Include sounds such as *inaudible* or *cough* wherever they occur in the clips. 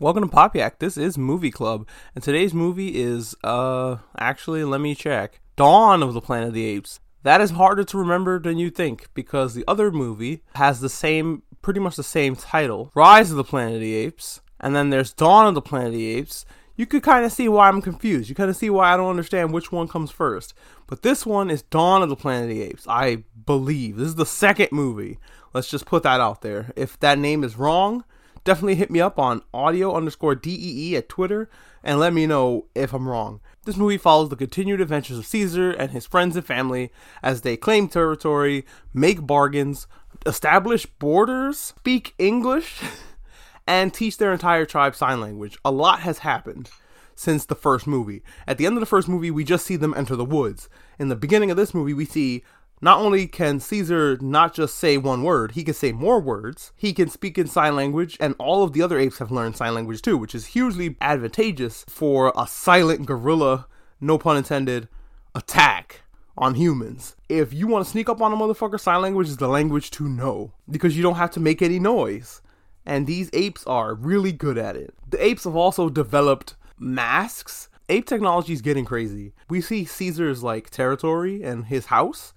Welcome to Popyak. This is Movie Club, and today's movie is, uh, actually, let me check Dawn of the Planet of the Apes. That is harder to remember than you think because the other movie has the same, pretty much the same title Rise of the Planet of the Apes, and then there's Dawn of the Planet of the Apes. You could kind of see why I'm confused. You kind of see why I don't understand which one comes first. But this one is Dawn of the Planet of the Apes. I believe. This is the second movie. Let's just put that out there. If that name is wrong, definitely hit me up on audio underscore DEE at Twitter and let me know if I'm wrong. This movie follows the continued adventures of Caesar and his friends and family as they claim territory, make bargains, establish borders, speak English, *laughs* and teach their entire tribe sign language. A lot has happened since the first movie. At the end of the first movie, we just see them enter the woods. In the beginning of this movie, we see not only can Caesar not just say one word, he can say more words. He can speak in sign language, and all of the other apes have learned sign language too, which is hugely advantageous for a silent gorilla, no pun intended, attack on humans. If you want to sneak up on a motherfucker, sign language is the language to know because you don't have to make any noise. And these apes are really good at it. The apes have also developed masks. Ape technology is getting crazy. We see Caesar's like territory and his house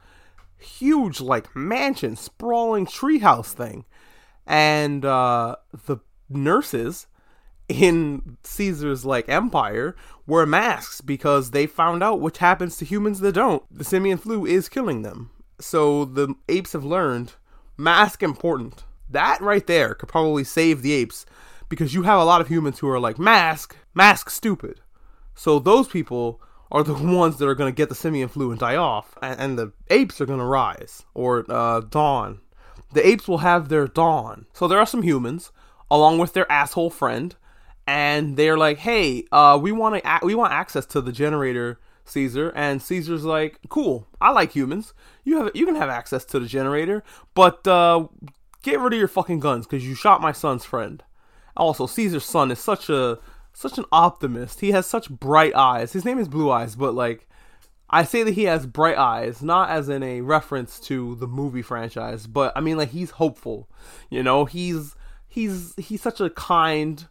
huge like mansion sprawling treehouse thing. And uh the nurses in caesar's like empire wear masks because they found out what happens to humans that don't. The simian flu is killing them. So the apes have learned mask important. That right there could probably save the apes because you have a lot of humans who are like mask mask stupid. So those people are the ones that are going to get the simian flu and die off, and, and the apes are going to rise or uh, dawn. The apes will have their dawn. So there are some humans along with their asshole friend, and they're like, "Hey, uh, we want to we want access to the generator." Caesar and Caesar's like, "Cool, I like humans. You have you can have access to the generator, but uh, get rid of your fucking guns because you shot my son's friend." Also, Caesar's son is such a such an optimist. He has such bright eyes. His name is Blue Eyes, but like I say that he has bright eyes, not as in a reference to the movie franchise, but I mean like he's hopeful. You know, he's he's he's such a kind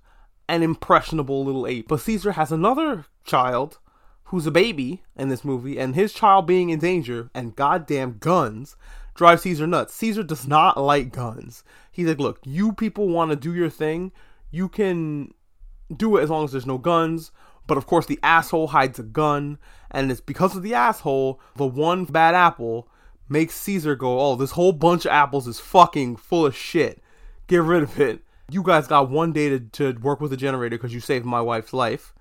and impressionable little ape. But Caesar has another child who's a baby in this movie, and his child being in danger and goddamn guns drive Caesar nuts. Caesar does not like guns. He's like, look, you people want to do your thing. You can do it as long as there's no guns. But of course, the asshole hides a gun, and it's because of the asshole, the one bad apple makes Caesar go, Oh, this whole bunch of apples is fucking full of shit. Get rid of it. You guys got one day to, to work with the generator because you saved my wife's life.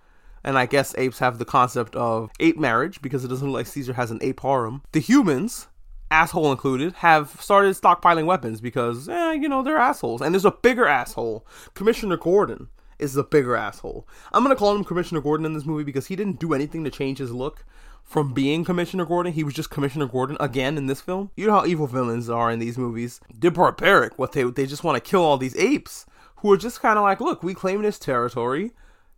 And I guess apes have the concept of ape marriage because it doesn't look like Caesar has an ape harem. The humans, asshole included, have started stockpiling weapons because, eh, you know, they're assholes. And there's a bigger asshole, Commissioner Gordon is the bigger asshole. I'm gonna call him Commissioner Gordon in this movie because he didn't do anything to change his look from being Commissioner Gordon. He was just Commissioner Gordon again in this film. You know how evil villains are in these movies. They're barbaric. What they they just want to kill all these apes who are just kind of like, look, we claim this territory.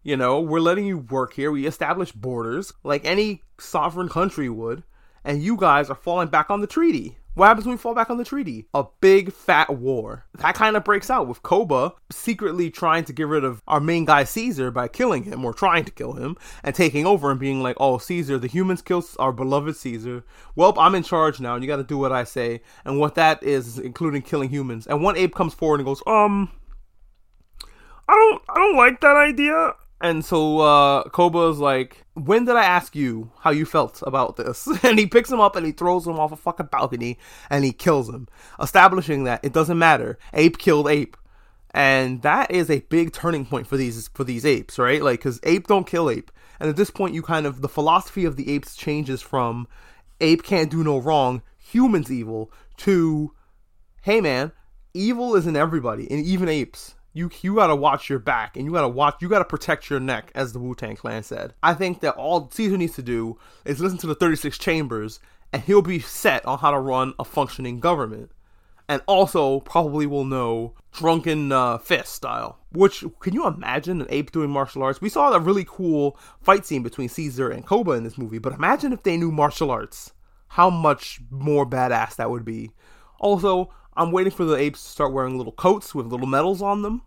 You know, we're letting you work here. We establish borders like any sovereign country would, and you guys are falling back on the treaty. What happens when we fall back on the treaty? A big fat war. That kind of breaks out with Koba secretly trying to get rid of our main guy Caesar by killing him or trying to kill him and taking over and being like, oh, Caesar, the humans killed our beloved Caesar. Well, I'm in charge now and you got to do what I say. And what that is, including killing humans. And one ape comes forward and goes, um, I don't, I don't like that idea. And so uh, Koba's like, when did I ask you how you felt about this? *laughs* And he picks him up and he throws him off a fucking balcony and he kills him, establishing that it doesn't matter. Ape killed ape. And that is a big turning point for these for these apes, right? Like cuz ape don't kill ape. And at this point you kind of the philosophy of the apes changes from ape can't do no wrong, humans evil to hey man, evil is in everybody, and even apes you you gotta watch your back and you gotta watch you gotta protect your neck, as the Wu Tang Clan said. I think that all Caesar needs to do is listen to the 36 chambers, and he'll be set on how to run a functioning government. And also probably will know drunken uh, fist style. Which can you imagine an ape doing martial arts? We saw a really cool fight scene between Caesar and Koba in this movie, but imagine if they knew martial arts. How much more badass that would be. Also, I'm waiting for the apes to start wearing little coats with little medals on them.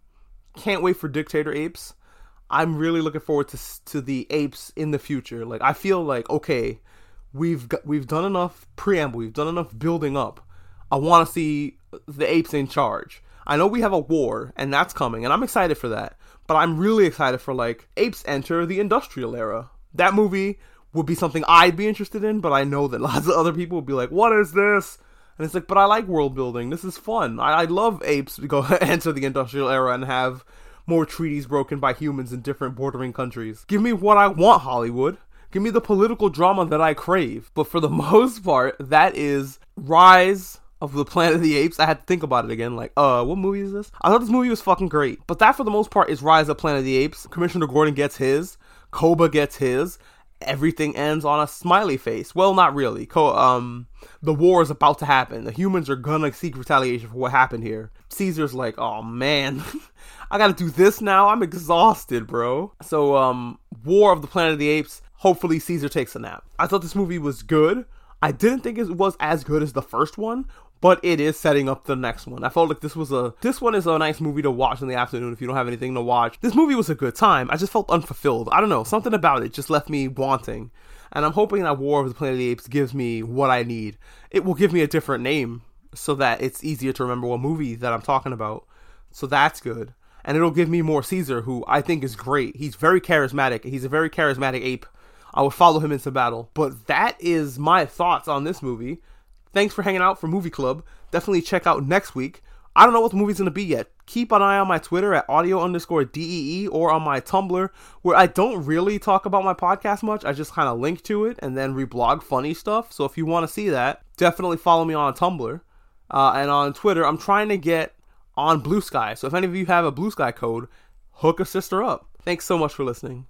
can't wait for Dictator Apes. I'm really looking forward to to the apes in the future. Like I feel like okay, we've got, we've done enough preamble, we've done enough building up. I want to see the apes in charge. I know we have a war and that's coming and I'm excited for that. But I'm really excited for like apes enter the industrial era. That movie would be something I'd be interested in, but I know that *laughs* lots of other people would be like, "What is this?" And it's like, but I like world building. This is fun. I, I love apes to go *laughs* enter the industrial era and have more treaties broken by humans in different bordering countries. Give me what I want, Hollywood. Give me the political drama that I crave. But for the *laughs* most part, that is Rise of the Planet of the Apes. I had to think about it again. Like, uh, what movie is this? I thought this movie was fucking great. But that, for the most part, is Rise of the Planet of the Apes. Commissioner Gordon gets his. Koba gets his everything ends on a smiley face. Well, not really. Co- um, the war is about to happen. The humans are gonna seek retaliation for what happened here. Caesar's like, oh man, *laughs* I gotta do this now. I'm exhausted, bro. So, um, War of the Planet of the Apes. Hopefully, Caesar takes a nap. I thought this movie was good. I didn't think it was as good as the first one, but it is setting up the next one. I felt like this was a this one is a nice movie to watch in the afternoon if you don't have anything to watch. This movie was a good time. I just felt unfulfilled. I don't know, something about it just left me wanting. And I'm hoping that War of the Planet of the Apes gives me what I need. It will give me a different name so that it's easier to remember what movie that I'm talking about. So that's good. And it'll give me more Caesar, who I think is great. He's very charismatic. He's a very charismatic ape. I would follow him into battle. But that is my thoughts on this movie. Thanks for hanging out for Movie Club. Definitely check out next week. I don't know what the movie's gonna be yet. Keep an eye on my Twitter at audio underscore DEE or on my Tumblr, where I don't really talk about my podcast much. I just kind of link to it and then reblog funny stuff. So if you want to see that, definitely follow me on Tumblr. Uh, and on Twitter, I'm trying to get on Blue Sky. So if any of you have a Blue Sky code, hook a sister up. Thanks so much for listening.